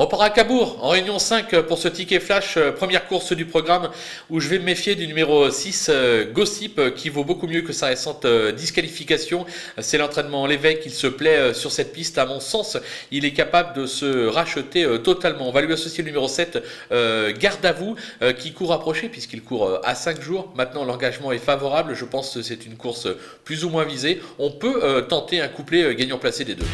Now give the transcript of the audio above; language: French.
On part à Cabourg, en réunion 5 pour ce ticket flash, euh, première course du programme où je vais me méfier du numéro 6, euh, Gossip, euh, qui vaut beaucoup mieux que sa récente disqualification. C'est l'entraînement l'évêque, il se plaît sur cette piste. À mon sens, il est capable de se racheter totalement. On va lui associer le numéro 7, Garde à vous, qui court approché puisqu'il court à 5 jours. Maintenant, l'engagement est favorable. Je pense que c'est une course plus ou moins visée. On peut tenter un couplet gagnant placé des deux.